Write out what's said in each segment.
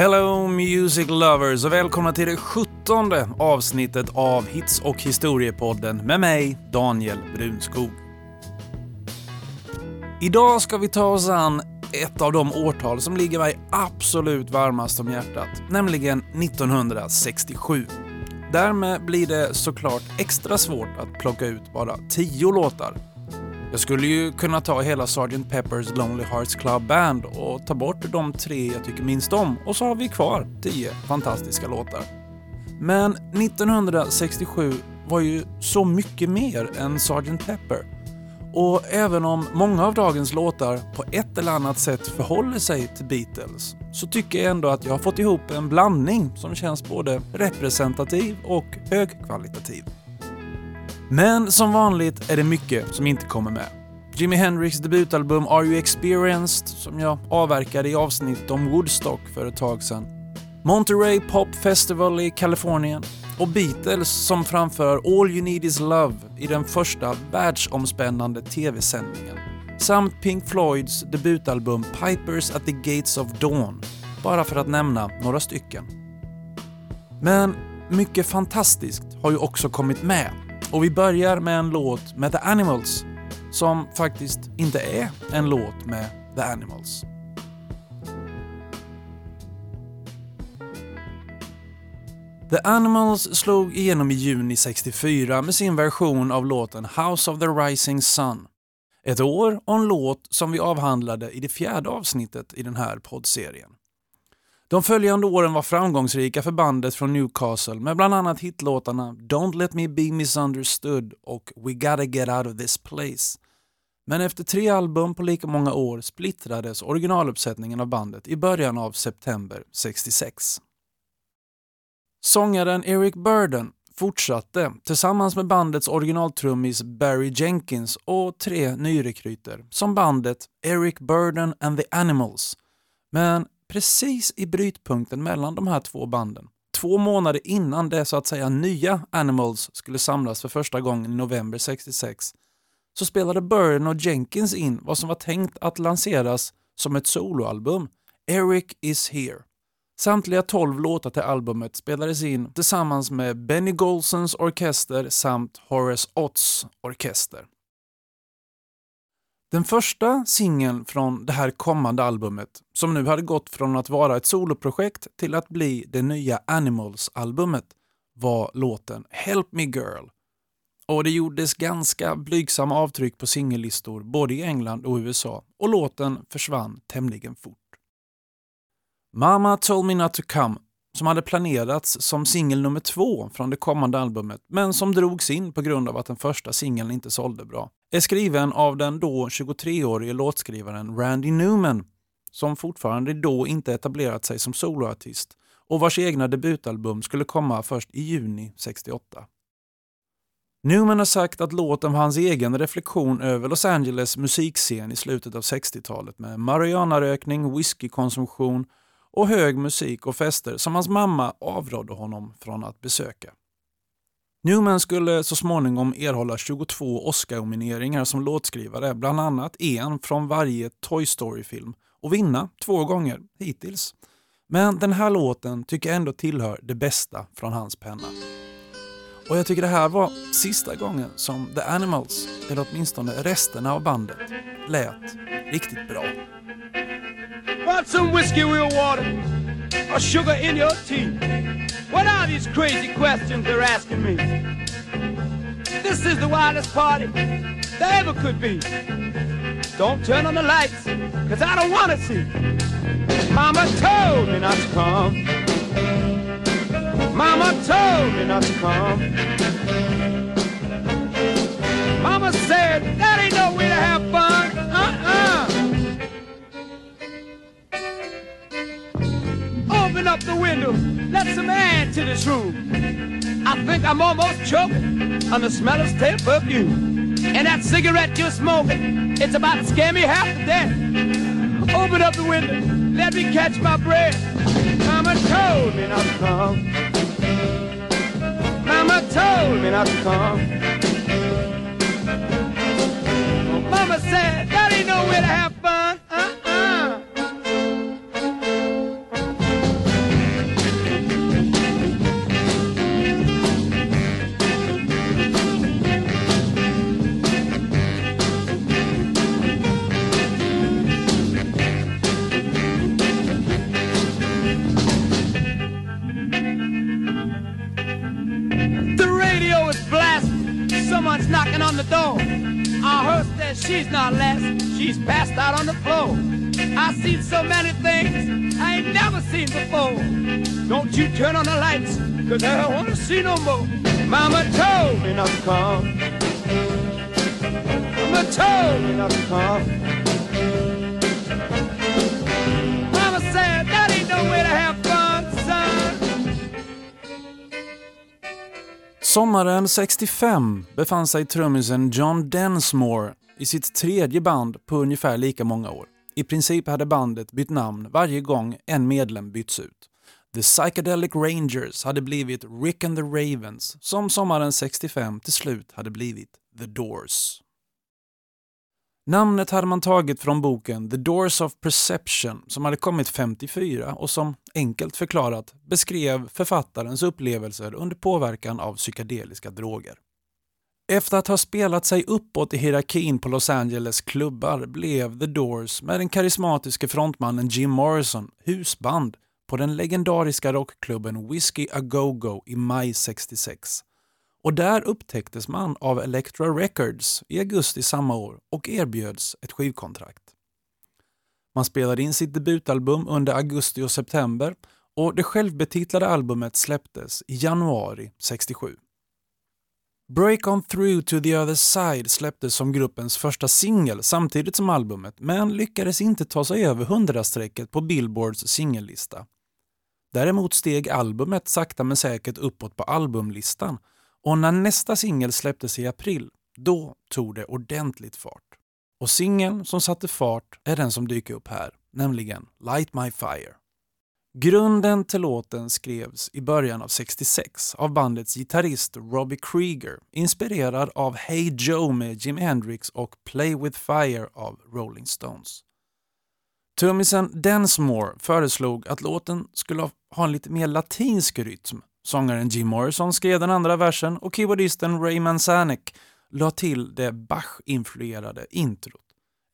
Hello Music Lovers och välkomna till det sjuttonde avsnittet av Hits och historiepodden med mig, Daniel Brunskog. Idag ska vi ta oss an ett av de årtal som ligger mig absolut varmast om hjärtat, nämligen 1967. Därmed blir det såklart extra svårt att plocka ut bara tio låtar jag skulle ju kunna ta hela Sgt. Peppers Lonely Hearts Club Band och ta bort de tre jag tycker minst om och så har vi kvar tio fantastiska låtar. Men 1967 var ju så mycket mer än Sgt. Pepper. Och även om många av dagens låtar på ett eller annat sätt förhåller sig till Beatles så tycker jag ändå att jag har fått ihop en blandning som känns både representativ och högkvalitativ. Men som vanligt är det mycket som inte kommer med. Jimi Hendrix debutalbum Are You Experienced som jag avverkade i avsnitt om Woodstock för ett tag sedan. Monterey Pop Festival i Kalifornien och Beatles som framför All You Need Is Love i den första världsomspännande TV-sändningen. Samt Pink Floyds debutalbum Pipers at the Gates of Dawn, bara för att nämna några stycken. Men mycket fantastiskt har ju också kommit med och vi börjar med en låt med The Animals som faktiskt inte är en låt med The Animals. The Animals slog igenom i juni 64 med sin version av låten House of the Rising Sun. Ett år och en låt som vi avhandlade i det fjärde avsnittet i den här poddserien. De följande åren var framgångsrika för bandet från Newcastle med bland annat hitlåtarna “Don't Let Me Be Misunderstood” och “We Gotta Get Out of This Place”. Men efter tre album på lika många år splittrades originaluppsättningen av bandet i början av september 66. Sångaren Eric Burden fortsatte tillsammans med bandets originaltrummis Barry Jenkins och tre nyrekryter som bandet Eric Burden and the Animals. Men precis i brytpunkten mellan de här två banden. Två månader innan det så att säga nya Animals skulle samlas för första gången i november 66 så spelade Byrne och Jenkins in vad som var tänkt att lanseras som ett soloalbum, Eric is here. Samtliga 12 låtar till albumet spelades in tillsammans med Benny Golsons orkester samt Horace Otts orkester. Den första singeln från det här kommande albumet, som nu hade gått från att vara ett soloprojekt till att bli det nya Animals-albumet, var låten Help Me Girl. Och det gjordes ganska blygsamma avtryck på singellistor både i England och USA och låten försvann tämligen fort. Mama told me not to come som hade planerats som singel nummer två från det kommande albumet men som drogs in på grund av att den första singeln inte sålde bra, är skriven av den då 23-årige låtskrivaren Randy Newman som fortfarande då inte etablerat sig som soloartist och vars egna debutalbum skulle komma först i juni 68. Newman har sagt att låten var hans egen reflektion över Los Angeles musikscen i slutet av 60-talet med marijuanarökning, whiskykonsumtion och hög musik och fester som hans mamma avrådde honom från att besöka. Newman skulle så småningom erhålla 22 Oscar-nomineringar som låtskrivare, bland annat en från varje Toy Story-film och vinna två gånger hittills. Men den här låten tycker jag ändå tillhör det bästa från hans penna. Och jag tycker det här var sista gången som The Animals, eller åtminstone resterna av bandet, lät riktigt bra. Want some whiskey real water or sugar in your tea? What are these crazy questions they're asking me? This is the wildest party there ever could be. Don't turn on the lights, cause I don't wanna see. Mama told me not to come. Mama told me not to come. Mama said that ain't no way to have fun. Up the window, let some air into this room. I think I'm almost choking on the smell of stale perfume. And that cigarette you're smoking, it's about to scare me half to death. Open up the window, let me catch my breath. Mama told me not to come. Mama told me not to come. Mama said that ain't no way to have fun. Knocking on the door. Our hostess, she's not less. She's passed out on the floor. I've seen so many things I ain't never seen before. Don't you turn on the lights, cause I don't wanna see no more. Mama told me not to come. Mama told me not to come. Sommaren 65 befann sig trummisen John Densmore i sitt tredje band på ungefär lika många år. I princip hade bandet bytt namn varje gång en medlem bytts ut. The Psychedelic Rangers hade blivit Rick and the Ravens som sommaren 65 till slut hade blivit The Doors. Namnet hade man tagit från boken The Doors of Perception som hade kommit 54 och som enkelt förklarat beskrev författarens upplevelser under påverkan av psykedeliska droger. Efter att ha spelat sig uppåt i hierarkin på Los Angeles klubbar blev The Doors med den karismatiske frontmannen Jim Morrison husband på den legendariska rockklubben Whiskey A Go Go i maj 66. Och där upptäcktes man av Elektra Records i augusti samma år och erbjöds ett skivkontrakt. Man spelade in sitt debutalbum under augusti och september och det självbetitlade albumet släpptes i januari 67. Break On Through To The Other Side släpptes som gruppens första singel samtidigt som albumet men lyckades inte ta sig över 100-strecket på Billboards singellista. Däremot steg albumet sakta men säkert uppåt på albumlistan och när nästa singel släpptes i april, då tog det ordentligt fart. Och singeln som satte fart är den som dyker upp här, nämligen Light My Fire. Grunden till låten skrevs i början av 66 av bandets gitarrist Robbie Krieger inspirerad av Hey Joe med Jim Hendrix och Play With Fire av Rolling Stones. Trummisen Densmore föreslog att låten skulle ha en lite mer latinsk rytm. Sångaren Jim Morrison skrev den andra versen och keyboardisten Ray Manzanek la till det Bach-influerade introt.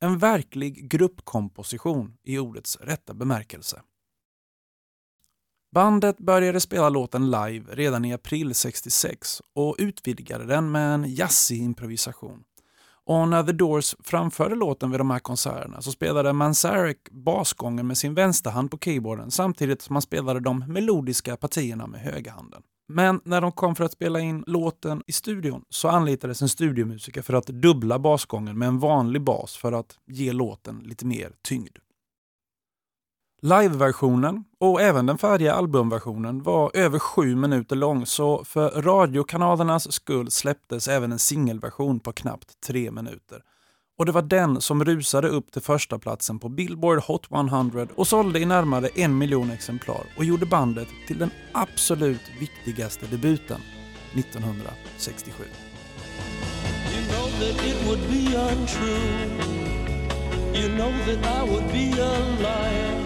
En verklig gruppkomposition i ordets rätta bemärkelse. Bandet började spela låten live redan i april 66 och utvidgade den med en jazzig improvisation. Och när The Doors framförde låten vid de här konserterna så spelade Manzarek basgången med sin vänsterhand på keyboarden samtidigt som han spelade de melodiska partierna med högerhanden. Men när de kom för att spela in låten i studion så anlitades en studiomusiker för att dubbla basgången med en vanlig bas för att ge låten lite mer tyngd. Liveversionen och även den färdiga albumversionen var över sju minuter lång så för radiokanalernas skull släpptes även en singelversion på knappt tre minuter. Och det var den som rusade upp till första platsen på Billboard Hot 100 och sålde i närmare en miljon exemplar och gjorde bandet till den absolut viktigaste debuten 1967. You know that it would be untrue. You know that I would be a liar.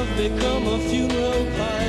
Love become a funeral pyre.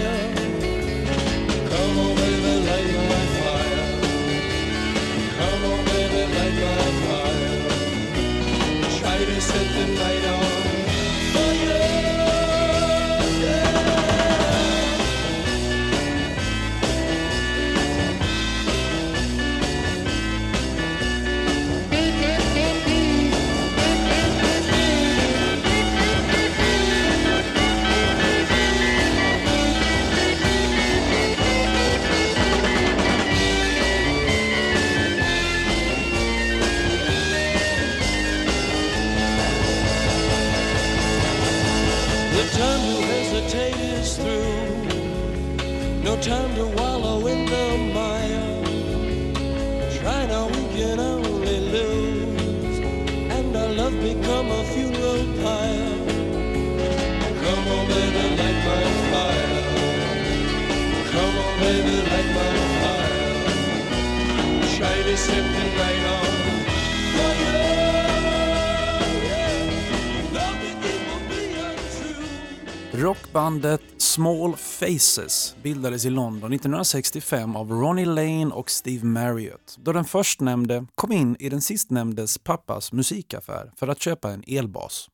Rockbandet Small Faces bildades i London 1965 av Ronnie Lane och Steve Marriott då den förstnämnde kom in i den sistnämndes pappas musikaffär för att köpa en elbas.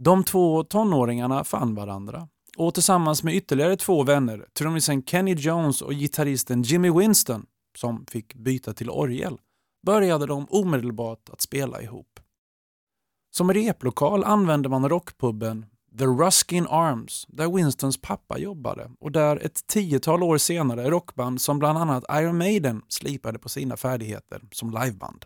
De två tonåringarna fann varandra och tillsammans med ytterligare två vänner, trummisen Kenny Jones och gitarristen Jimmy Winston, som fick byta till orgel, började de omedelbart att spela ihop. Som replokal använde man rockpubben The Ruskin Arms där Winstons pappa jobbade och där ett tiotal år senare rockband som bland annat Iron Maiden slipade på sina färdigheter som liveband.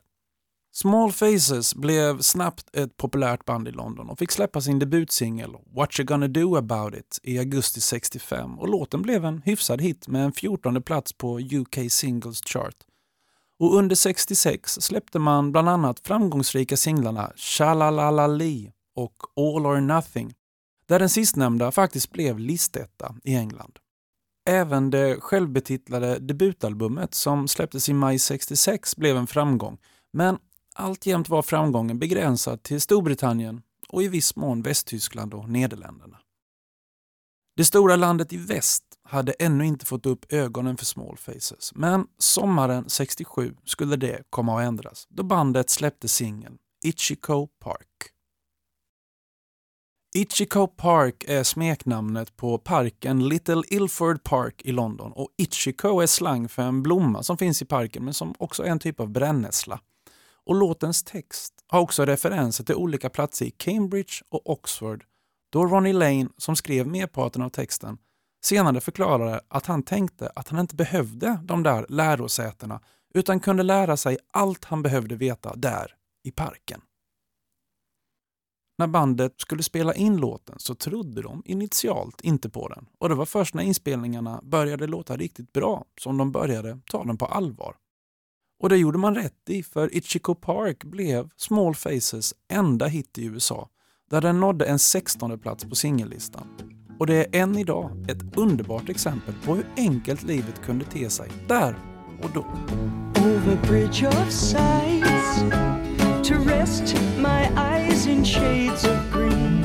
Small Faces blev snabbt ett populärt band i London och fick släppa sin debutsingel What You Gonna Do About It i augusti 65 och låten blev en hyfsad hit med en 14 plats på UK Singles Chart. Och under 66 släppte man bland annat framgångsrika singlarna Shalalalali och All or Nothing där den sistnämnda faktiskt blev listetta i England. Även det självbetitlade debutalbumet som släpptes i maj 66 blev en framgång, men alltjämt var framgången begränsad till Storbritannien och i viss mån Västtyskland och Nederländerna. Det stora landet i väst hade ännu inte fått upp ögonen för Small Faces, men sommaren 67 skulle det komma att ändras då bandet släppte singeln Ichiko Park. Ichiko Park är smeknamnet på parken Little Ilford Park i London och Ichiko är slang för en blomma som finns i parken men som också är en typ av brännässla. Och låtens text har också referenser till olika platser i Cambridge och Oxford då Ronnie Lane, som skrev merparten av texten, senare förklarade att han tänkte att han inte behövde de där lärosätena utan kunde lära sig allt han behövde veta där, i parken. När bandet skulle spela in låten så trodde de initialt inte på den och det var först när inspelningarna började låta riktigt bra som de började ta den på allvar. Och det gjorde man rätt i för Ichiko Park blev Small Faces enda hit i USA där den nådde en 16 plats på singellistan. Och det är än idag ett underbart exempel på hur enkelt livet kunde te sig där och då. over bridge of sights to rest my eyes in shades of green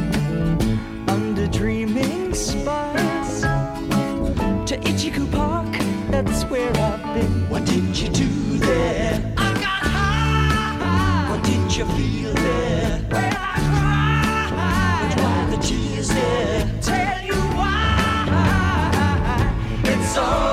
under dreaming spires to Ichiku Park that's where I've been what did you do there? I got high. What did you feel there? Well I cried. But why the tears there? Tell you why. It's all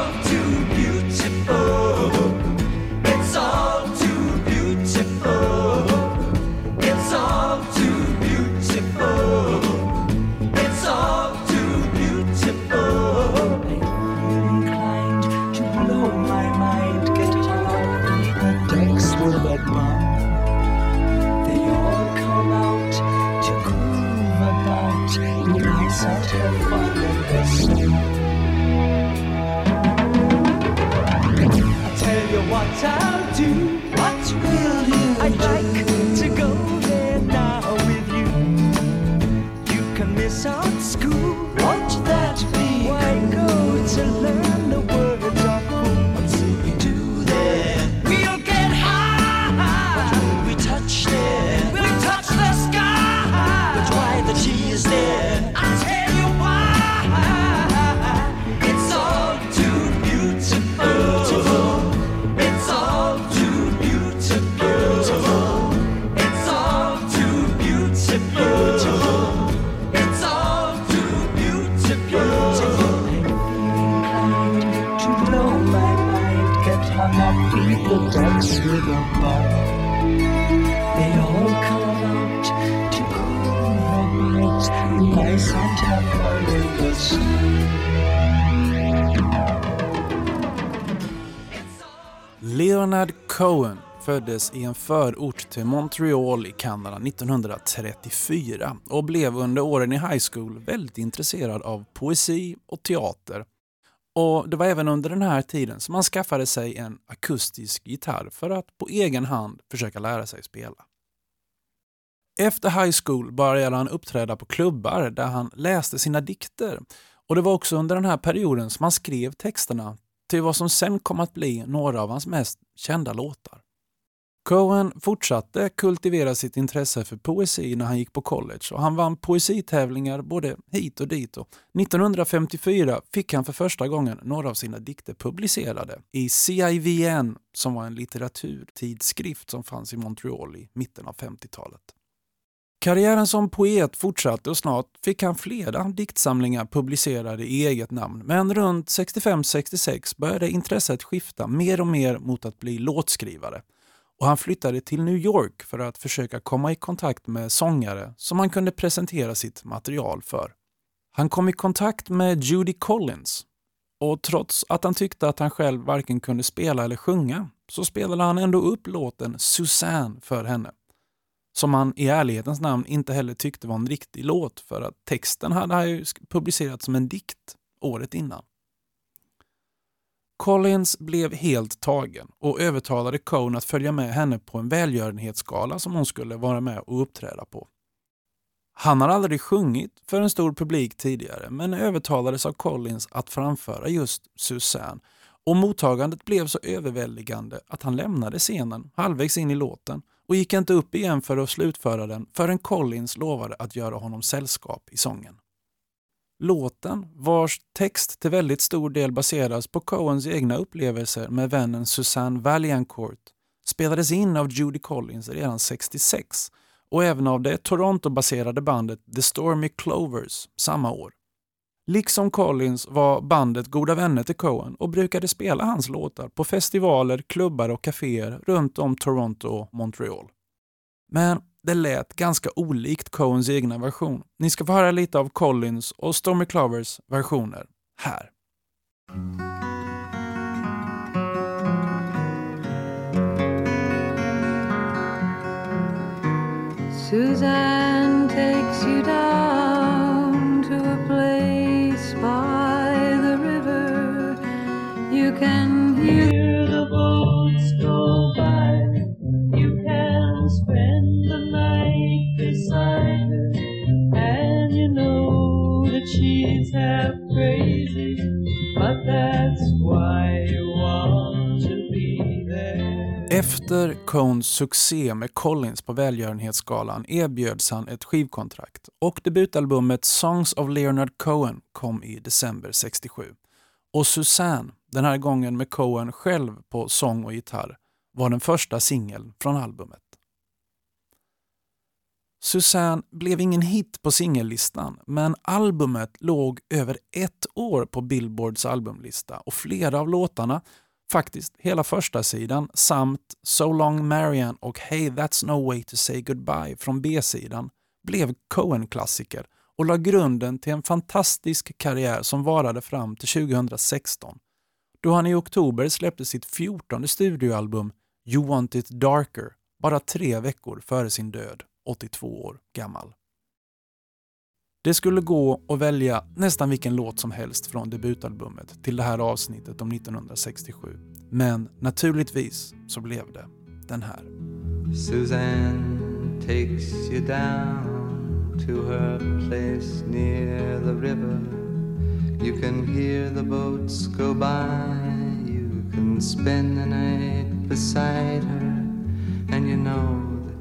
Leonard Cohen föddes i en förort till Montreal i Kanada 1934 och blev under åren i high school väldigt intresserad av poesi och teater. Och Det var även under den här tiden som han skaffade sig en akustisk gitarr för att på egen hand försöka lära sig spela. Efter high school började han uppträda på klubbar där han läste sina dikter och det var också under den här perioden som han skrev texterna till vad som sen kom att bli några av hans mest kända låtar. Cohen fortsatte kultivera sitt intresse för poesi när han gick på college och han vann poesitävlingar både hit och dit. Och 1954 fick han för första gången några av sina dikter publicerade i CIVN som var en litteraturtidskrift som fanns i Montreal i mitten av 50-talet. Karriären som poet fortsatte och snart fick han flera diktsamlingar publicerade i eget namn men runt 65-66 började intresset skifta mer och mer mot att bli låtskrivare och han flyttade till New York för att försöka komma i kontakt med sångare som han kunde presentera sitt material för. Han kom i kontakt med Judy Collins och trots att han tyckte att han själv varken kunde spela eller sjunga så spelade han ändå upp låten Suzanne för henne. Som han i ärlighetens namn inte heller tyckte var en riktig låt för att texten hade han ju publicerat som en dikt året innan. Collins blev helt tagen och övertalade Cohn att följa med henne på en välgörenhetsgala som hon skulle vara med och uppträda på. Han har aldrig sjungit för en stor publik tidigare men övertalades av Collins att framföra just Suzanne och mottagandet blev så överväldigande att han lämnade scenen halvvägs in i låten och gick inte upp igen för att slutföra den förrän Collins lovade att göra honom sällskap i sången. Låten, vars text till väldigt stor del baseras på Coens egna upplevelser med vännen Susanne Valiancourt, spelades in av Judy Collins redan 66 och även av det Toronto-baserade bandet The Stormy Clovers samma år. Liksom Collins var bandet goda vänner till Cohen och brukade spela hans låtar på festivaler, klubbar och kaféer runt om Toronto och Montreal. Men det lät ganska olikt Coens egna version. Ni ska få höra lite av Collins och Stormy Clovers versioner här. Suzanne she's half crazy. But that's why you want to be there. Efter Cones succé med Collins på välgörenhetsgalan erbjöds han ett skivkontrakt och debutalbumet Songs of Leonard Cohen kom i december 67. Och Suzanne, den här gången med Cohen själv på sång och gitarr, var den första singeln från albumet. Suzanne blev ingen hit på singellistan men albumet låg över ett år på Billboards albumlista och flera av låtarna faktiskt hela första sidan samt So Long Marian och Hey That's No Way To Say Goodbye från B-sidan blev Coen-klassiker och la grunden till en fantastisk karriär som varade fram till 2016 då han i oktober släppte sitt fjortonde studioalbum You Want It Darker bara tre veckor före sin död, 82 år gammal. Det skulle gå att välja nästan vilken låt som helst från debutalbumet till det här avsnittet om 1967. Men naturligtvis så blev det den här. Suzanne takes you down to her place near the river. You can hear the boats go by. You can spend the night beside her. And you know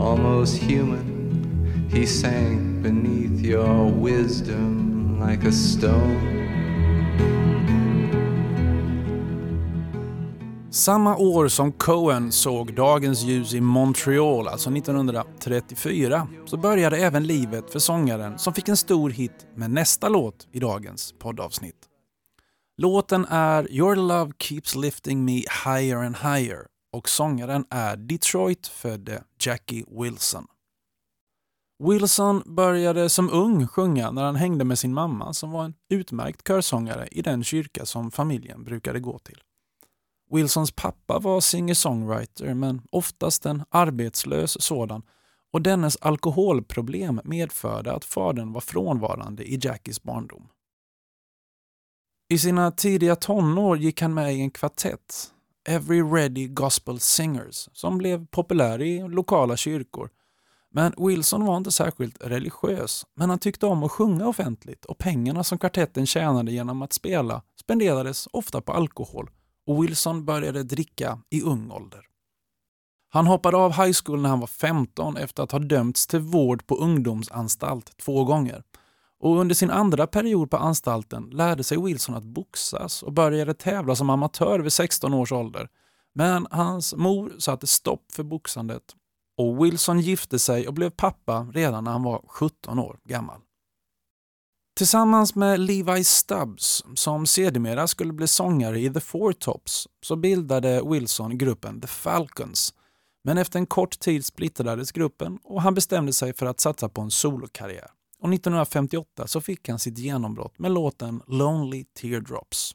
almost human. He sank beneath your wisdom like a stone. Samma år som Cohen såg dagens ljus i Montreal, alltså 1934, så började även livet för sångaren som fick en stor hit med nästa låt i dagens poddavsnitt. Låten är Your Love Keeps Lifting Me Higher and Higher och sångaren är Detroit-födde Jackie Wilson. Wilson började som ung sjunga när han hängde med sin mamma som var en utmärkt körsångare i den kyrka som familjen brukade gå till. Wilsons pappa var singer-songwriter men oftast en arbetslös sådan och dennes alkoholproblem medförde att fadern var frånvarande i Jackies barndom. I sina tidiga tonår gick han med i en kvartett, Every Ready Gospel Singers, som blev populär i lokala kyrkor. Men Wilson var inte särskilt religiös, men han tyckte om att sjunga offentligt och pengarna som kvartetten tjänade genom att spela spenderades ofta på alkohol och Wilson började dricka i ung ålder. Han hoppade av high school när han var 15 efter att ha dömts till vård på ungdomsanstalt två gånger. Och under sin andra period på anstalten lärde sig Wilson att boxas och började tävla som amatör vid 16 års ålder. Men hans mor satte stopp för boxandet och Wilson gifte sig och blev pappa redan när han var 17 år gammal. Tillsammans med Levi Stubbs, som sedermera skulle bli sångare i The Four Tops, så bildade Wilson gruppen The Falcons. Men efter en kort tid splittrades gruppen och han bestämde sig för att satsa på en solokarriär. Och 1958 så fick han sitt genombrott med låten Lonely Teardrops.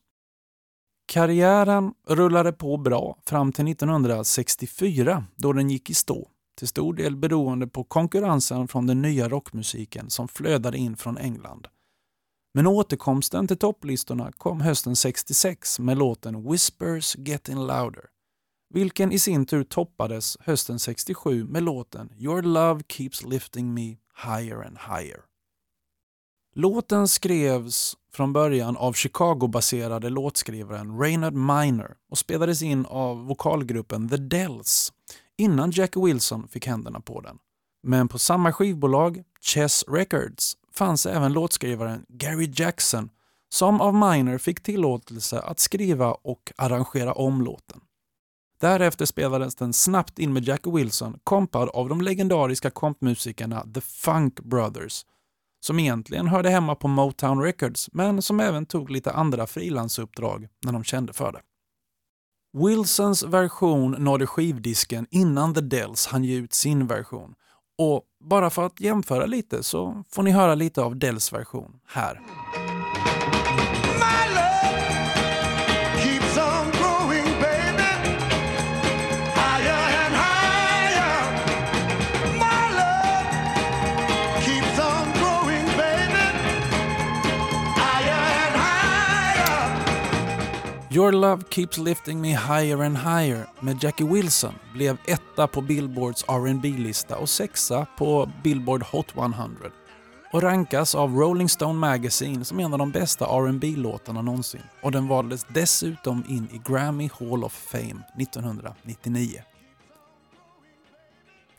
Karriären rullade på bra fram till 1964 då den gick i stå, till stor del beroende på konkurrensen från den nya rockmusiken som flödade in från England. Men återkomsten till topplistorna kom hösten 66 med låten Whispers Getting Louder, vilken i sin tur toppades hösten 67 med låten Your Love Keeps Lifting Me Higher and Higher. Låten skrevs från början av Chicago-baserade låtskrivaren Raynard Miner och spelades in av vokalgruppen The Dells innan Jack Wilson fick händerna på den. Men på samma skivbolag, Chess Records, fanns även låtskrivaren Gary Jackson som av Miner fick tillåtelse att skriva och arrangera om låten. Därefter spelades den snabbt in med Jack Wilson kompad av de legendariska kompmusikerna The Funk Brothers som egentligen hörde hemma på Motown Records men som även tog lite andra frilansuppdrag när de kände för det. Wilsons version nådde skivdisken innan The Dells hann ge ut sin version och bara för att jämföra lite så får ni höra lite av Dells version här. Your Love Keeps Lifting Me Higher and Higher med Jackie Wilson blev etta på Billboards rb lista och sexa på Billboard Hot 100 och rankas av Rolling Stone Magazine som en av de bästa rb låtarna någonsin och den valdes dessutom in i Grammy Hall of Fame 1999.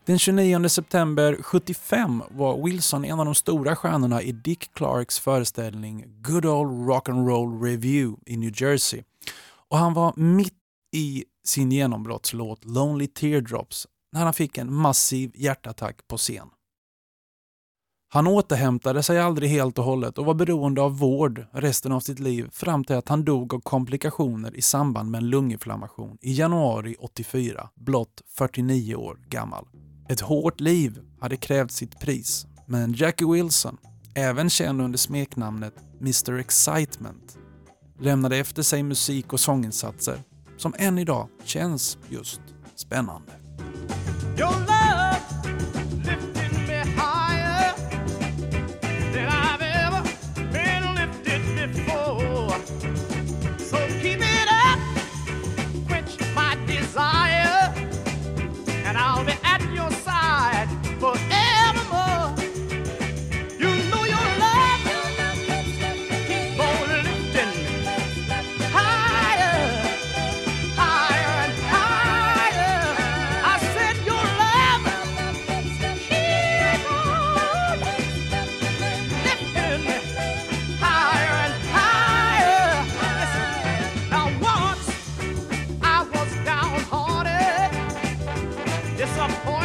Den 29 september 75 var Wilson en av de stora stjärnorna i Dick Clarks föreställning Good Old Rock and Roll Review i New Jersey. Och han var mitt i sin genombrottslåt Lonely Teardrops när han fick en massiv hjärtattack på scen. Han återhämtade sig aldrig helt och hållet och var beroende av vård resten av sitt liv fram till att han dog av komplikationer i samband med en lunginflammation i januari 84, blott 49 år gammal. Ett hårt liv hade krävt sitt pris, men Jackie Wilson, även känd under smeknamnet Mr Excitement, lämnade efter sig musik och sånginsatser som än idag känns just spännande. Stop.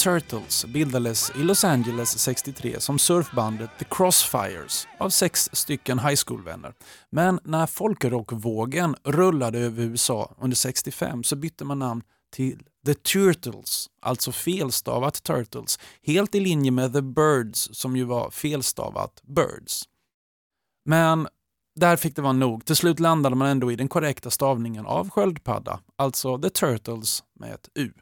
Turtles bildades i Los Angeles 63 som surfbandet The Crossfires av sex stycken high school-vänner. Men när folkrockvågen rullade över USA under 65 så bytte man namn till The Turtles, alltså felstavat Turtles, helt i linje med The Birds som ju var felstavat Birds. Men där fick det vara nog. Till slut landade man ändå i den korrekta stavningen av sköldpadda, alltså The Turtles med ett U.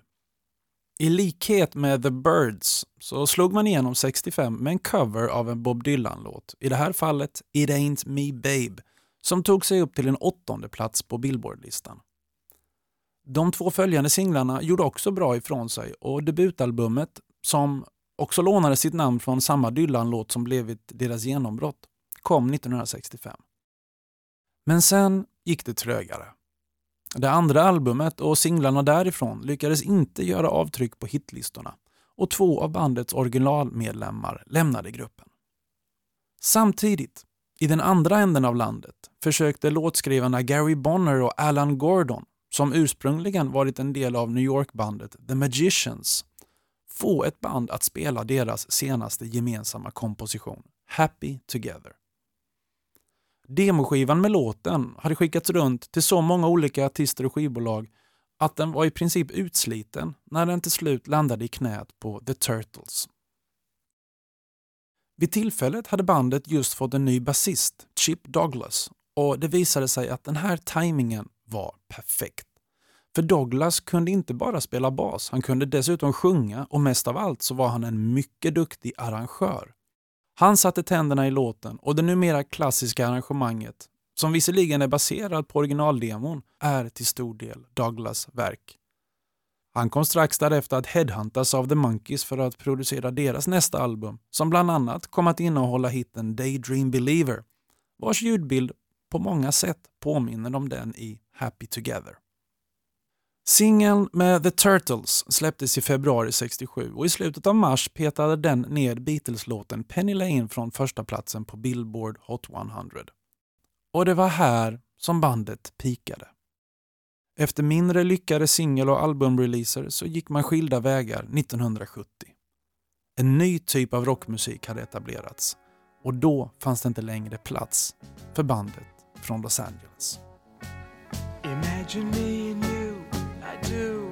I likhet med The Birds så slog man igenom 65 med en cover av en Bob Dylan-låt, i det här fallet It Ain't Me Babe, som tog sig upp till en åttonde plats på Billboard-listan. De två följande singlarna gjorde också bra ifrån sig och debutalbumet, som också lånade sitt namn från samma Dylan-låt som blivit deras genombrott, kom 1965. Men sen gick det trögare. Det andra albumet och singlarna därifrån lyckades inte göra avtryck på hitlistorna och två av bandets originalmedlemmar lämnade gruppen. Samtidigt, i den andra änden av landet, försökte låtskrivarna Gary Bonner och Alan Gordon, som ursprungligen varit en del av New York-bandet The Magicians, få ett band att spela deras senaste gemensamma komposition, Happy Together. Demoskivan med låten hade skickats runt till så många olika artister och skivbolag att den var i princip utsliten när den till slut landade i knät på The Turtles. Vid tillfället hade bandet just fått en ny basist, Chip Douglas, och det visade sig att den här tajmingen var perfekt. För Douglas kunde inte bara spela bas, han kunde dessutom sjunga och mest av allt så var han en mycket duktig arrangör. Han satte tänderna i låten och det numera klassiska arrangemanget, som visserligen är baserad på originaldemon, är till stor del Douglas verk. Han kom strax därefter att headhuntas av The Monkees för att producera deras nästa album, som bland annat kom att innehålla hitten Daydream Believer, vars ljudbild på många sätt påminner om den i Happy Together. Singeln med The Turtles släpptes i februari 67 och i slutet av mars petade den ned Beatles-låten Penny Lane från första platsen på Billboard Hot 100. Och det var här som bandet pikade. Efter mindre lyckade singel och albumreleaser så gick man skilda vägar 1970. En ny typ av rockmusik hade etablerats och då fanns det inte längre plats för bandet från Los Angeles. Do.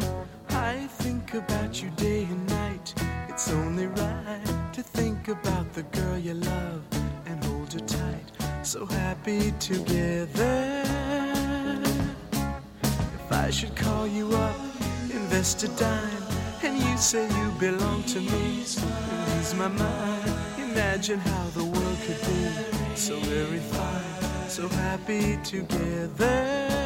I think about you day and night. It's only right to think about the girl you love and hold her tight. So happy together. If I should call you up, invest a dime, and you say you belong to me, and ease my mind. Imagine how the world could be so very fine, so happy together.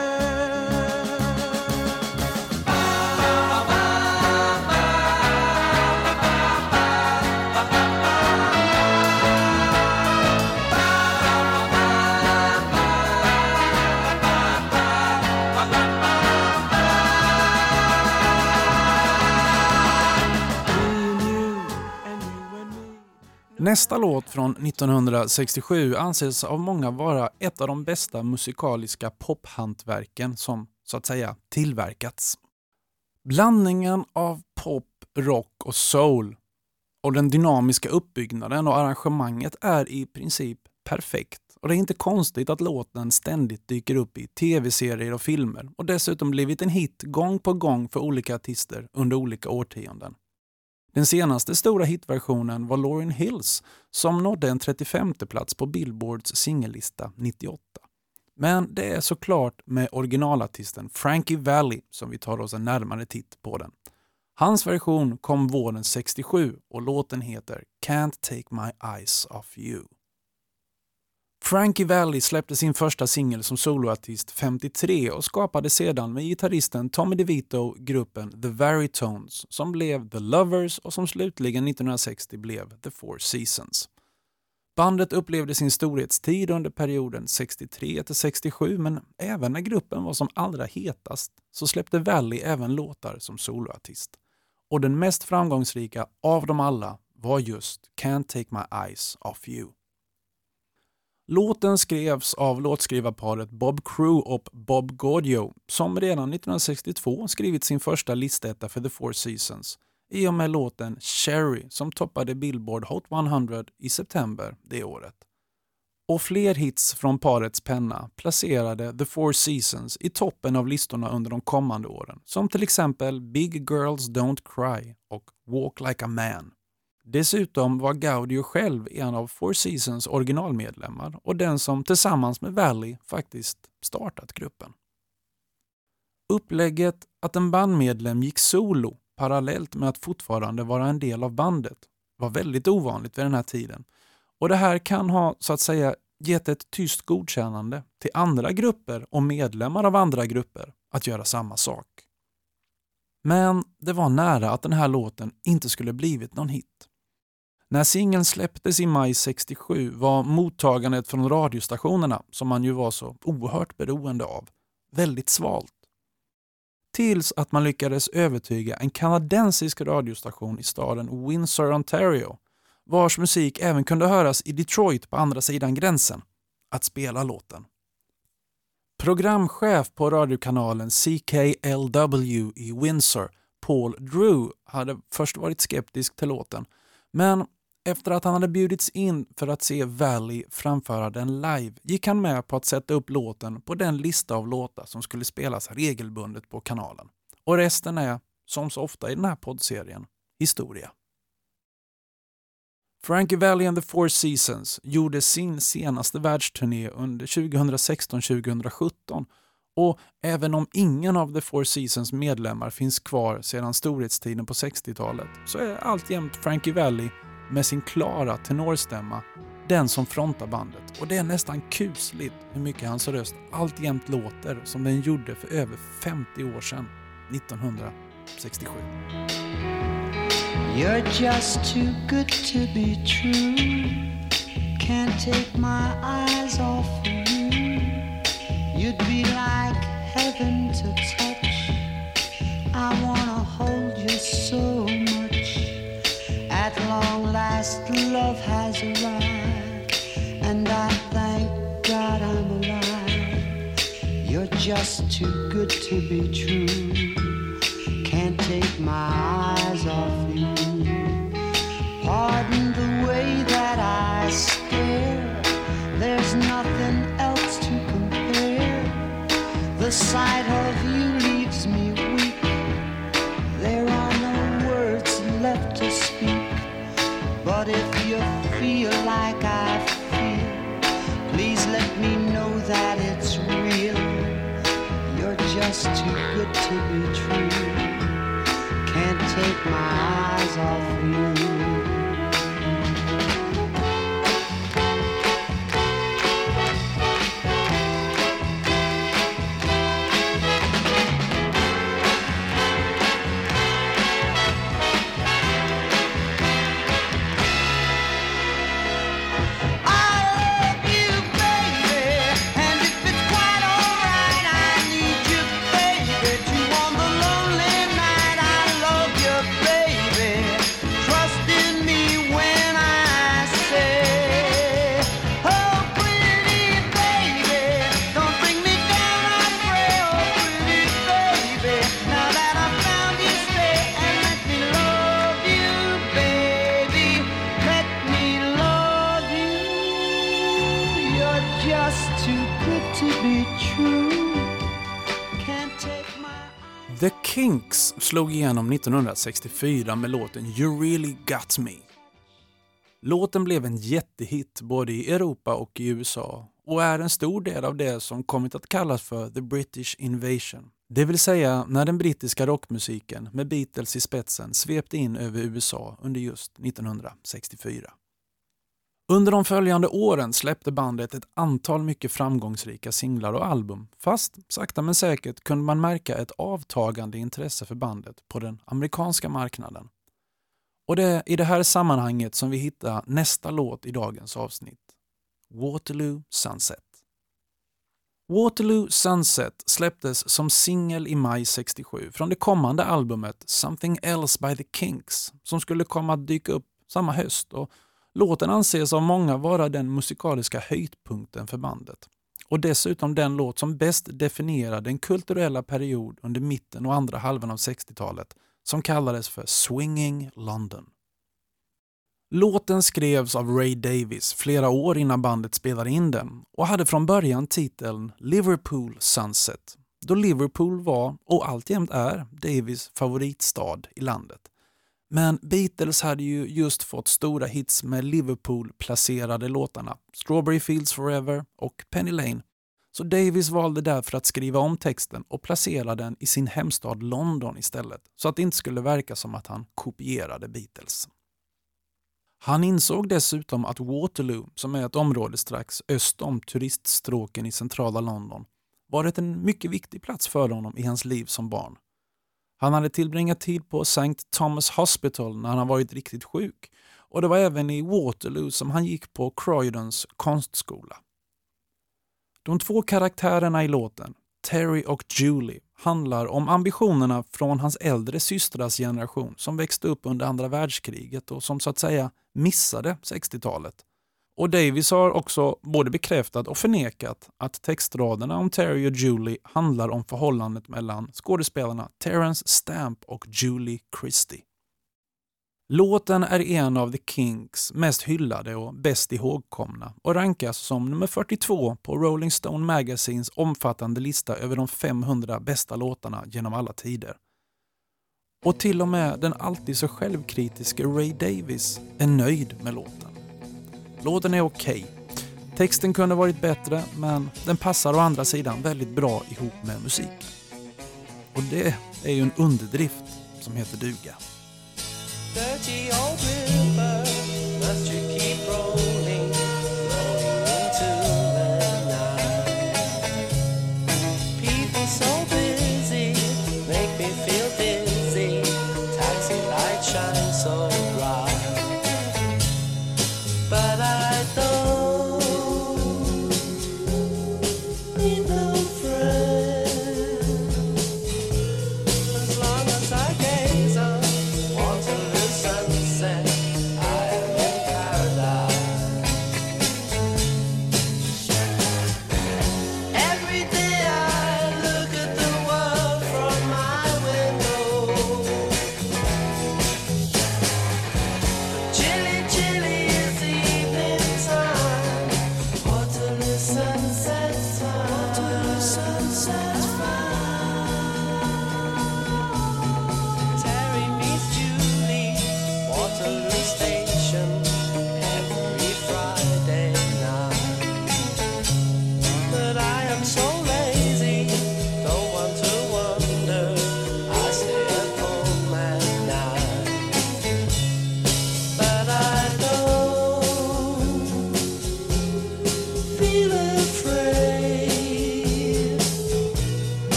Nästa låt från 1967 anses av många vara ett av de bästa musikaliska pophantverken som så att säga tillverkats. Blandningen av pop, rock och soul och den dynamiska uppbyggnaden och arrangemanget är i princip perfekt. Och Det är inte konstigt att låten ständigt dyker upp i tv-serier och filmer och dessutom blivit en hit gång på gång för olika artister under olika årtionden. Den senaste stora hitversionen var Lauryn Hills som nådde en 35 plats på Billboards singellista 98. Men det är såklart med originalartisten Frankie Valli som vi tar oss en närmare titt på den. Hans version kom våren 67 och låten heter Can't take my eyes off you. Frankie Valli släppte sin första singel som soloartist 53 och skapade sedan med gitarristen Tommy DeVito gruppen The Varitones som blev The Lovers och som slutligen 1960 blev The Four Seasons. Bandet upplevde sin storhetstid under perioden 63 till 67 men även när gruppen var som allra hetast så släppte Valli även låtar som soloartist. Och den mest framgångsrika av dem alla var just Can't take my eyes off you. Låten skrevs av låtskrivarparet Bob Crew och Bob Gaudio som redan 1962 skrivit sin första listetta för The Four Seasons i och med låten Cherry som toppade Billboard Hot 100 i september det året. Och fler hits från parets penna placerade The Four Seasons i toppen av listorna under de kommande åren som till exempel Big Girls Don't Cry och Walk Like a Man. Dessutom var Gaudio själv en av Four Seasons originalmedlemmar och den som tillsammans med Valley faktiskt startat gruppen. Upplägget att en bandmedlem gick solo parallellt med att fortfarande vara en del av bandet var väldigt ovanligt vid den här tiden och det här kan ha så att säga gett ett tyst godkännande till andra grupper och medlemmar av andra grupper att göra samma sak. Men det var nära att den här låten inte skulle blivit någon hit. När singeln släpptes i maj 67 var mottagandet från radiostationerna, som man ju var så oerhört beroende av, väldigt svalt. Tills att man lyckades övertyga en kanadensisk radiostation i staden Windsor, Ontario, vars musik även kunde höras i Detroit på andra sidan gränsen, att spela låten. Programchef på radiokanalen CKLW i Windsor, Paul Drew, hade först varit skeptisk till låten, men efter att han hade bjudits in för att se Valley framföra den live gick han med på att sätta upp låten på den lista av låtar som skulle spelas regelbundet på kanalen. Och resten är, som så ofta i den här poddserien, historia. Frankie Valli and the Four Seasons gjorde sin senaste världsturné under 2016-2017 och även om ingen av The Four Seasons medlemmar finns kvar sedan storhetstiden på 60-talet så är alltjämt Frankie Valli med sin klara tenorstämma den som frontar bandet och det är nästan kusligt hur mycket hans röst alltjämt låter som den gjorde för över 50 år sedan, 1967. You're just too good to be true. Can't take my eyes off you. You'd be like heaven to touch. I wanna last, love has arrived, and I thank God I'm alive. You're just too good to be true. Can't take my eyes off you. Pardon the way that I stare. There's nothing else to compare. The sight of like I feel, please let me know that it's real. You're just too good to be true. Can't take my eyes off you. The Kinks slog igenom 1964 med låten You really got me. Låten blev en jättehit både i Europa och i USA och är en stor del av det som kommit att kallas för The British Invasion. Det vill säga när den brittiska rockmusiken med Beatles i spetsen svepte in över USA under just 1964. Under de följande åren släppte bandet ett antal mycket framgångsrika singlar och album, fast sakta men säkert kunde man märka ett avtagande intresse för bandet på den amerikanska marknaden. Och det är i det här sammanhanget som vi hittar nästa låt i dagens avsnitt. Waterloo Sunset. Waterloo Sunset släpptes som singel i maj 67 från det kommande albumet Something Else by the Kinks som skulle komma att dyka upp samma höst och låten anses av många vara den musikaliska höjdpunkten för bandet. Och dessutom den låt som bäst definierar den kulturella period under mitten och andra halvan av 60-talet som kallades för Swinging London. Låten skrevs av Ray Davis flera år innan bandet spelade in den och hade från början titeln Liverpool Sunset då Liverpool var, och alltjämt är, Davis favoritstad i landet. Men Beatles hade ju just fått stora hits med Liverpool-placerade låtarna Strawberry Fields Forever och Penny Lane. Så Davis valde därför att skriva om texten och placera den i sin hemstad London istället, så att det inte skulle verka som att han kopierade Beatles. Han insåg dessutom att Waterloo, som är ett område strax öst om turiststråken i centrala London, varit en mycket viktig plats för honom i hans liv som barn. Han hade tillbringat tid på St. Thomas Hospital när han varit riktigt sjuk och det var även i Waterloo som han gick på Croydons konstskola. De två karaktärerna i låten, Terry och Julie, handlar om ambitionerna från hans äldre systrars generation som växte upp under andra världskriget och som så att säga missade 60-talet. Och Davis har också både bekräftat och förnekat att textraderna om Terry och Julie handlar om förhållandet mellan skådespelarna Terence Stamp och Julie Christie. Låten är en av The Kinks mest hyllade och bäst ihågkomna och rankas som nummer 42 på Rolling Stone Magazines omfattande lista över de 500 bästa låtarna genom alla tider. Och till och med den alltid så självkritiske Ray Davis är nöjd med låten. Låten är okej. Okay. Texten kunde varit bättre, men den passar å andra sidan väldigt bra ihop med musiken. Och det är ju en underdrift som heter duga.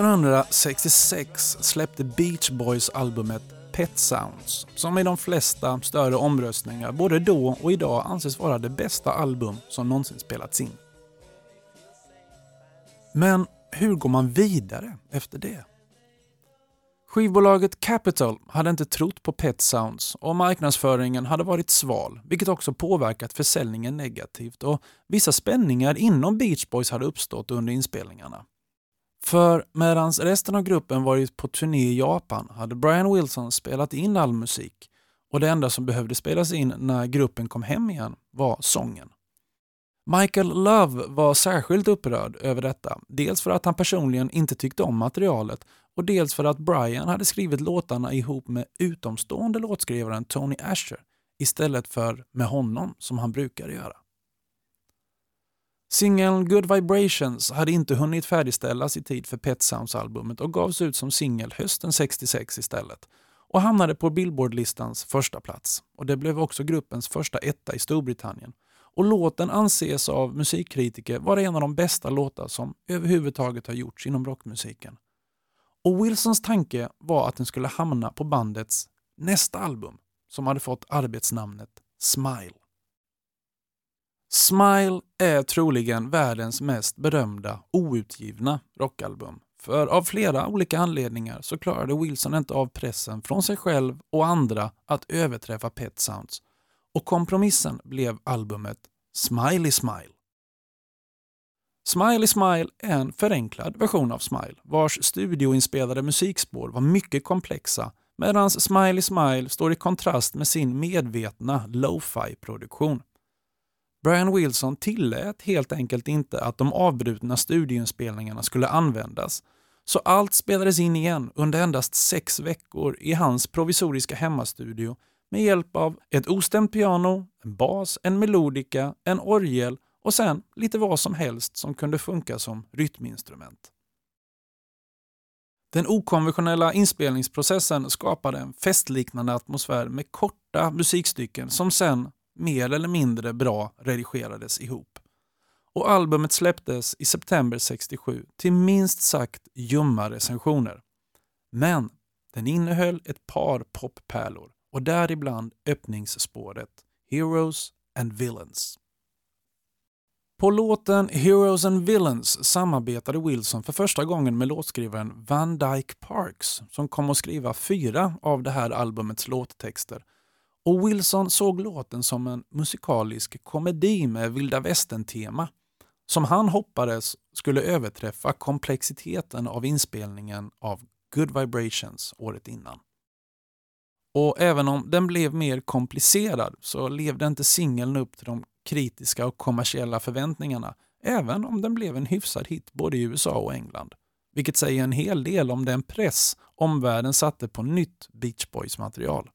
1966 släppte Beach Boys albumet Pet Sounds som i de flesta större omröstningar både då och idag anses vara det bästa album som någonsin spelats in. Men hur går man vidare efter det? Skivbolaget Capital hade inte trott på Pet Sounds och marknadsföringen hade varit sval, vilket också påverkat försäljningen negativt och vissa spänningar inom Beach Boys hade uppstått under inspelningarna. För medan resten av gruppen varit på turné i Japan hade Brian Wilson spelat in all musik och det enda som behövde spelas in när gruppen kom hem igen var sången. Michael Love var särskilt upprörd över detta, dels för att han personligen inte tyckte om materialet och dels för att Brian hade skrivit låtarna ihop med utomstående låtskrivaren Tony Asher istället för med honom som han brukade göra. Singeln Good Vibrations hade inte hunnit färdigställas i tid för Pet Sounds-albumet och gavs ut som singel hösten 66 istället och hamnade på Billboard-listans första plats. Och Det blev också gruppens första etta i Storbritannien. Och Låten anses av musikkritiker vara en av de bästa låtar som överhuvudtaget har gjorts inom rockmusiken. Och Wilsons tanke var att den skulle hamna på bandets nästa album som hade fått arbetsnamnet Smile. Smile är troligen världens mest berömda outgivna rockalbum. För av flera olika anledningar så klarade Wilson inte av pressen från sig själv och andra att överträffa Pet Sounds och kompromissen blev albumet Smiley Smile. Smiley Smile är en förenklad version av Smile vars studioinspelade musikspår var mycket komplexa medan Smiley Smile står i kontrast med sin medvetna lo-fi produktion. Brian Wilson tillät helt enkelt inte att de avbrutna studioinspelningarna skulle användas, så allt spelades in igen under endast sex veckor i hans provisoriska hemmastudio med hjälp av ett ostämt piano, en bas, en melodika, en orgel och sen lite vad som helst som kunde funka som rytminstrument. Den okonventionella inspelningsprocessen skapade en festliknande atmosfär med korta musikstycken som sen mer eller mindre bra redigerades ihop. Och albumet släpptes i september 67 till minst sagt ljumma recensioner. Men den innehöll ett par poppärlor och däribland öppningsspåret Heroes and Villains. På låten Heroes and Villains samarbetade Wilson för första gången med låtskrivaren Van Dyke Parks som kom att skriva fyra av det här albumets låttexter och Wilson såg låten som en musikalisk komedi med vilda västern-tema som han hoppades skulle överträffa komplexiteten av inspelningen av Good Vibrations året innan. Och även om den blev mer komplicerad så levde inte singeln upp till de kritiska och kommersiella förväntningarna, även om den blev en hyfsad hit både i USA och England. Vilket säger en hel del om den press omvärlden satte på nytt Beach Boys-material.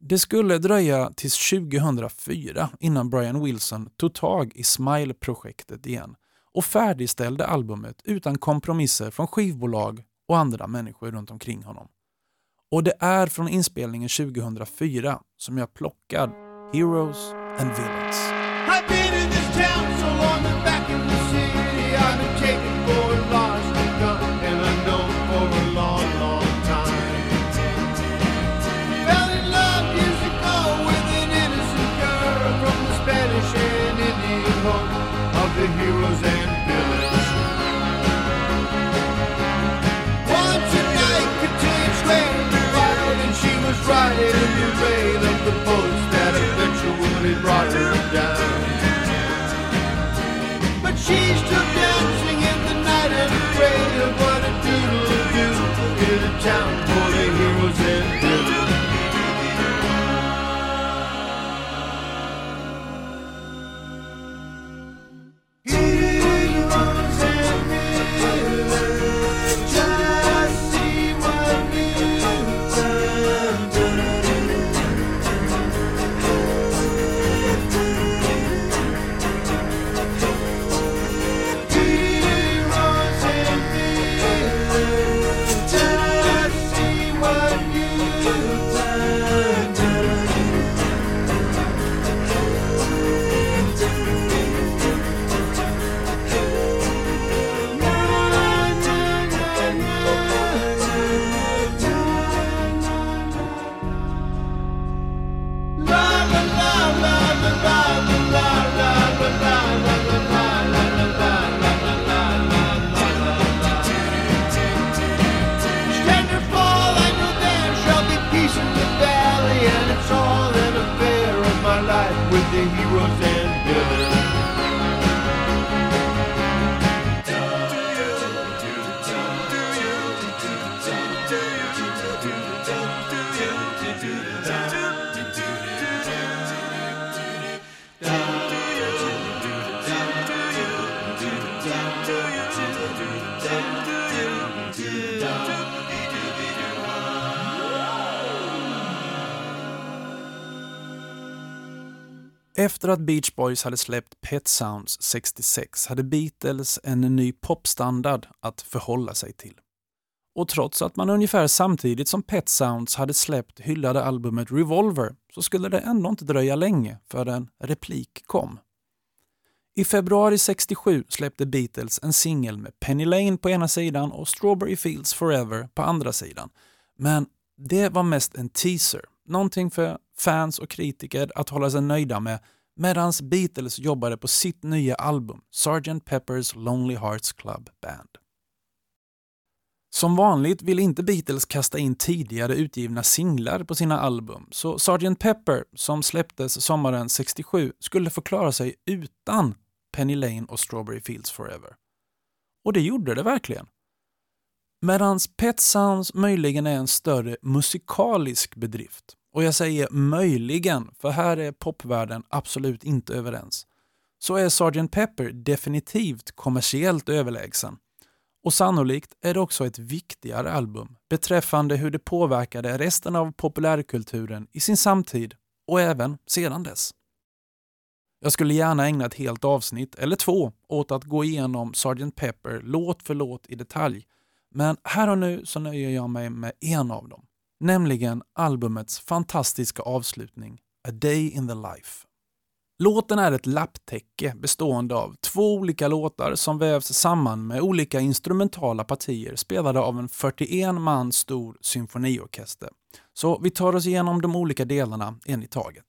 Det skulle dröja tills 2004 innan Brian Wilson tog tag i Smile-projektet igen och färdigställde albumet utan kompromisser från skivbolag och andra människor runt omkring honom. Och det är från inspelningen 2004 som jag plockar Heroes and Villains. The boats that eventually brought her down. But she's still Efter att Beach Boys hade släppt Pet Sounds 66 hade Beatles en ny popstandard att förhålla sig till. Och trots att man ungefär samtidigt som Pet Sounds hade släppt hyllade albumet Revolver så skulle det ändå inte dröja länge förrän replik kom. I februari 67 släppte Beatles en singel med Penny Lane på ena sidan och Strawberry Fields Forever på andra sidan. Men det var mest en teaser, någonting för fans och kritiker att hålla sig nöjda med medan Beatles jobbade på sitt nya album Sgt. Pepper's Lonely Hearts Club Band. Som vanligt vill inte Beatles kasta in tidigare utgivna singlar på sina album, så Sgt. Pepper, som släpptes sommaren 67, skulle få klara sig utan Penny Lane och Strawberry Fields Forever. Och det gjorde det verkligen. Medans Pet Sounds möjligen är en större musikalisk bedrift, och jag säger möjligen, för här är popvärlden absolut inte överens, så är Sgt. Pepper definitivt kommersiellt överlägsen. Och sannolikt är det också ett viktigare album beträffande hur det påverkade resten av populärkulturen i sin samtid och även sedan dess. Jag skulle gärna ägna ett helt avsnitt, eller två, åt att gå igenom Sgt. Pepper låt för låt i detalj, men här och nu så nöjer jag mig med en av dem, nämligen albumets fantastiska avslutning A Day in the Life. Låten är ett lapptäcke bestående av två olika låtar som vävs samman med olika instrumentala partier spelade av en 41 man stor symfoniorkester. Så vi tar oss igenom de olika delarna en i taget.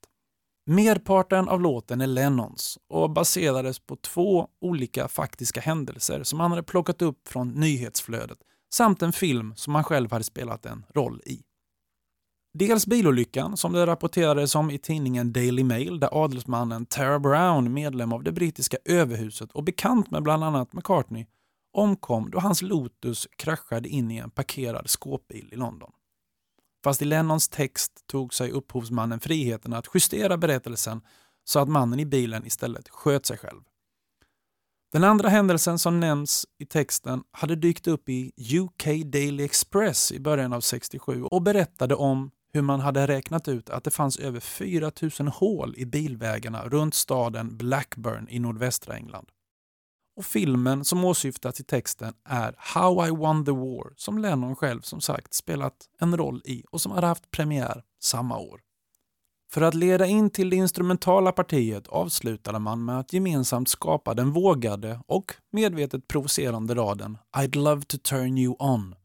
Merparten av låten är Lennons och baserades på två olika faktiska händelser som han hade plockat upp från nyhetsflödet samt en film som han själv hade spelat en roll i. Dels bilolyckan som det rapporterades om i tidningen Daily Mail där adelsmannen Tara Brown, medlem av det brittiska överhuset och bekant med bland annat McCartney, omkom då hans Lotus kraschade in i en parkerad skåpbil i London. Fast i Lennons text tog sig upphovsmannen friheten att justera berättelsen så att mannen i bilen istället sköt sig själv. Den andra händelsen som nämns i texten hade dykt upp i UK Daily Express i början av 67 och berättade om hur man hade räknat ut att det fanns över 4000 hål i bilvägarna runt staden Blackburn i nordvästra England. Och filmen som åsyftas i texten är How I Won the War som Lennon själv som sagt spelat en roll i och som hade haft premiär samma år. För att leda in till det instrumentala partiet avslutade man med att gemensamt skapa den vågade och medvetet provocerande raden I'd love to turn you on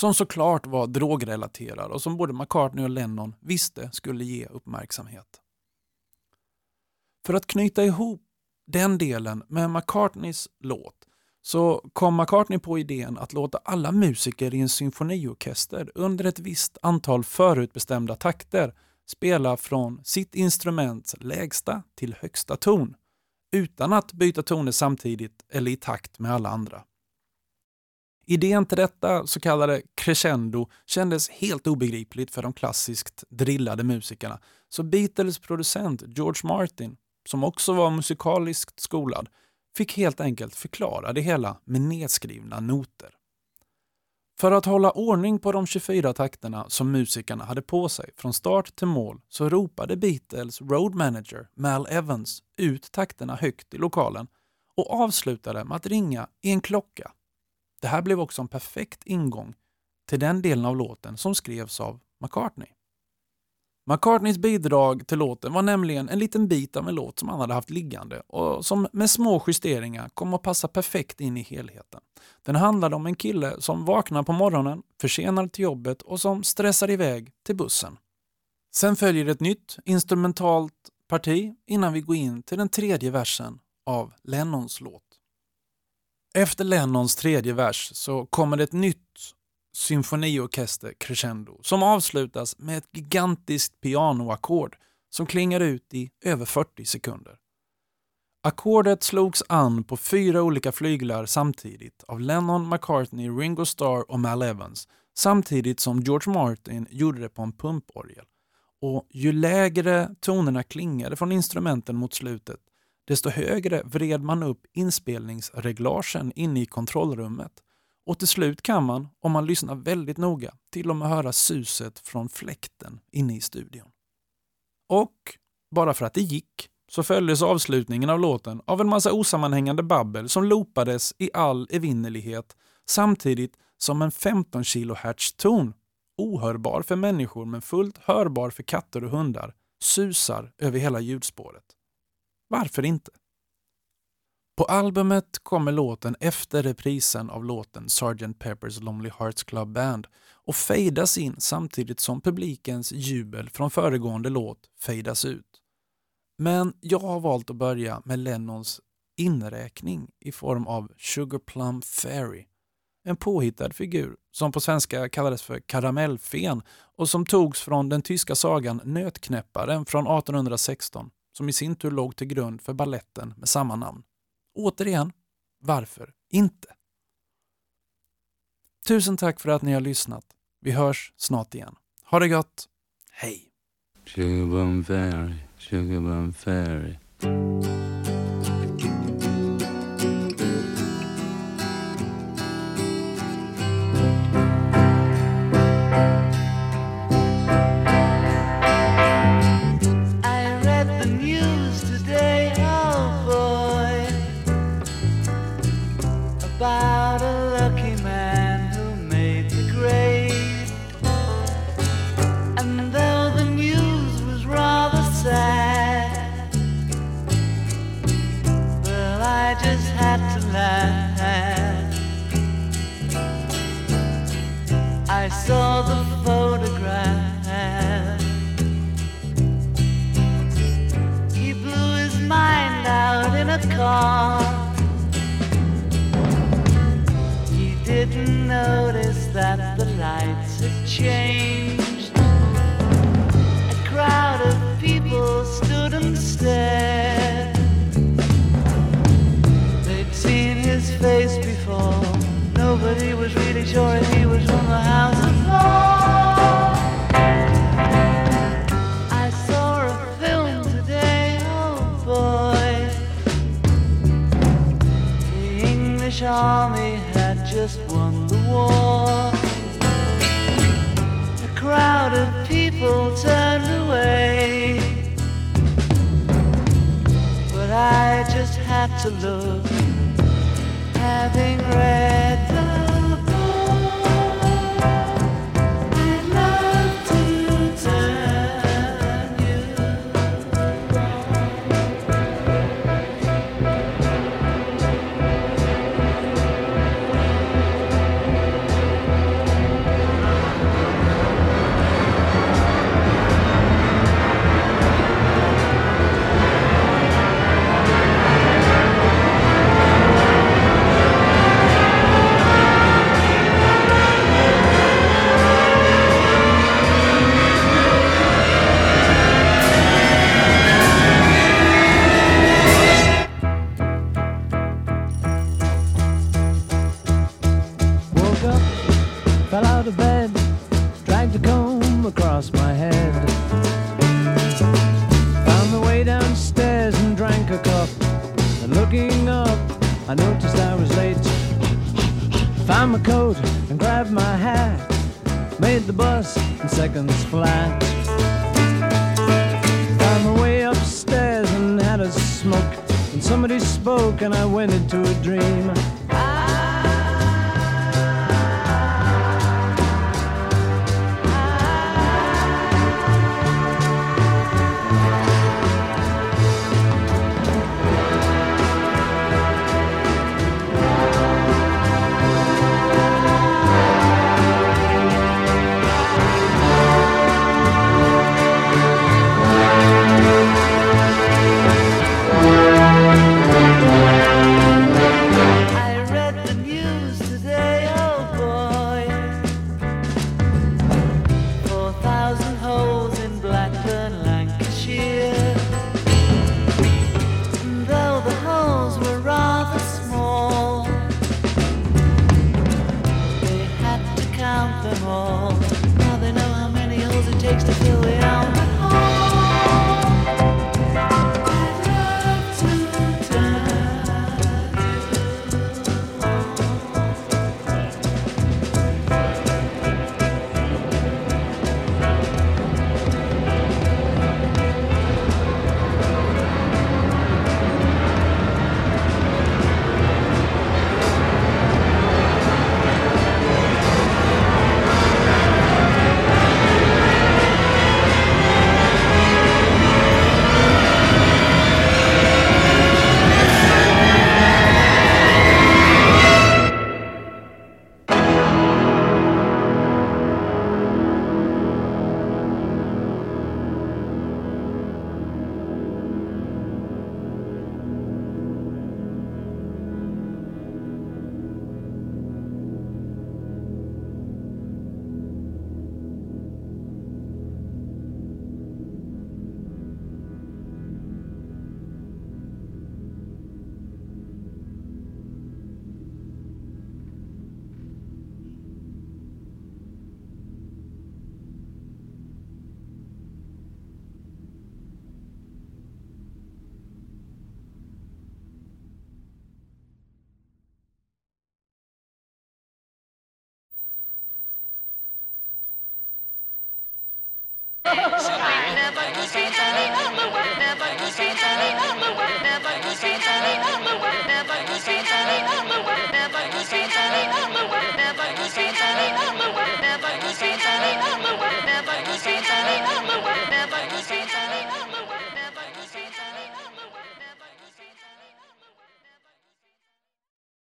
som såklart var drogrelaterad och som både McCartney och Lennon visste skulle ge uppmärksamhet. För att knyta ihop den delen med McCartneys låt så kom McCartney på idén att låta alla musiker i en symfoniorkester under ett visst antal förutbestämda takter spela från sitt instruments lägsta till högsta ton utan att byta toner samtidigt eller i takt med alla andra. Idén till detta så kallade crescendo kändes helt obegripligt för de klassiskt drillade musikerna, så Beatles producent George Martin, som också var musikaliskt skolad, fick helt enkelt förklara det hela med nedskrivna noter. För att hålla ordning på de 24 takterna som musikerna hade på sig från start till mål så ropade Beatles road manager Mal Evans ut takterna högt i lokalen och avslutade med att ringa i en klocka det här blev också en perfekt ingång till den delen av låten som skrevs av McCartney. McCartneys bidrag till låten var nämligen en liten bit av en låt som han hade haft liggande och som med små justeringar kom att passa perfekt in i helheten. Den handlade om en kille som vaknar på morgonen, försenad till jobbet och som stressar iväg till bussen. Sen följer ett nytt instrumentalt parti innan vi går in till den tredje versen av Lennons låt. Efter Lennons tredje vers så kommer det ett nytt symfoniorkester crescendo som avslutas med ett gigantiskt pianoackord som klingar ut i över 40 sekunder. Ackordet slogs an på fyra olika flyglar samtidigt av Lennon, McCartney, Ringo Starr och Mal Evans samtidigt som George Martin gjorde det på en pumporgel. Och ju lägre tonerna klingade från instrumenten mot slutet desto högre vred man upp inspelningsreglagen inne i kontrollrummet. Och till slut kan man, om man lyssnar väldigt noga, till och med höra suset från fläkten inne i studion. Och bara för att det gick så följdes avslutningen av låten av en massa osammanhängande babbel som loopades i all evinnerlighet samtidigt som en 15 kHz ton, ohörbar för människor men fullt hörbar för katter och hundar, susar över hela ljudspåret. Varför inte? På albumet kommer låten efter reprisen av låten Sgt. Pepper's Lonely Hearts Club Band och fejdas in samtidigt som publikens jubel från föregående låt fejdas ut. Men jag har valt att börja med Lennons inräkning i form av Sugar Plum Fairy. En påhittad figur som på svenska kallades för karamellfen och som togs från den tyska sagan Nötknäpparen från 1816 som i sin tur låg till grund för balletten med samma namn. Återigen, varför inte? Tusen tack för att ni har lyssnat. Vi hörs snart igen. Ha det gott. Hej! Sugar bum Fairy, Sugar bum Fairy.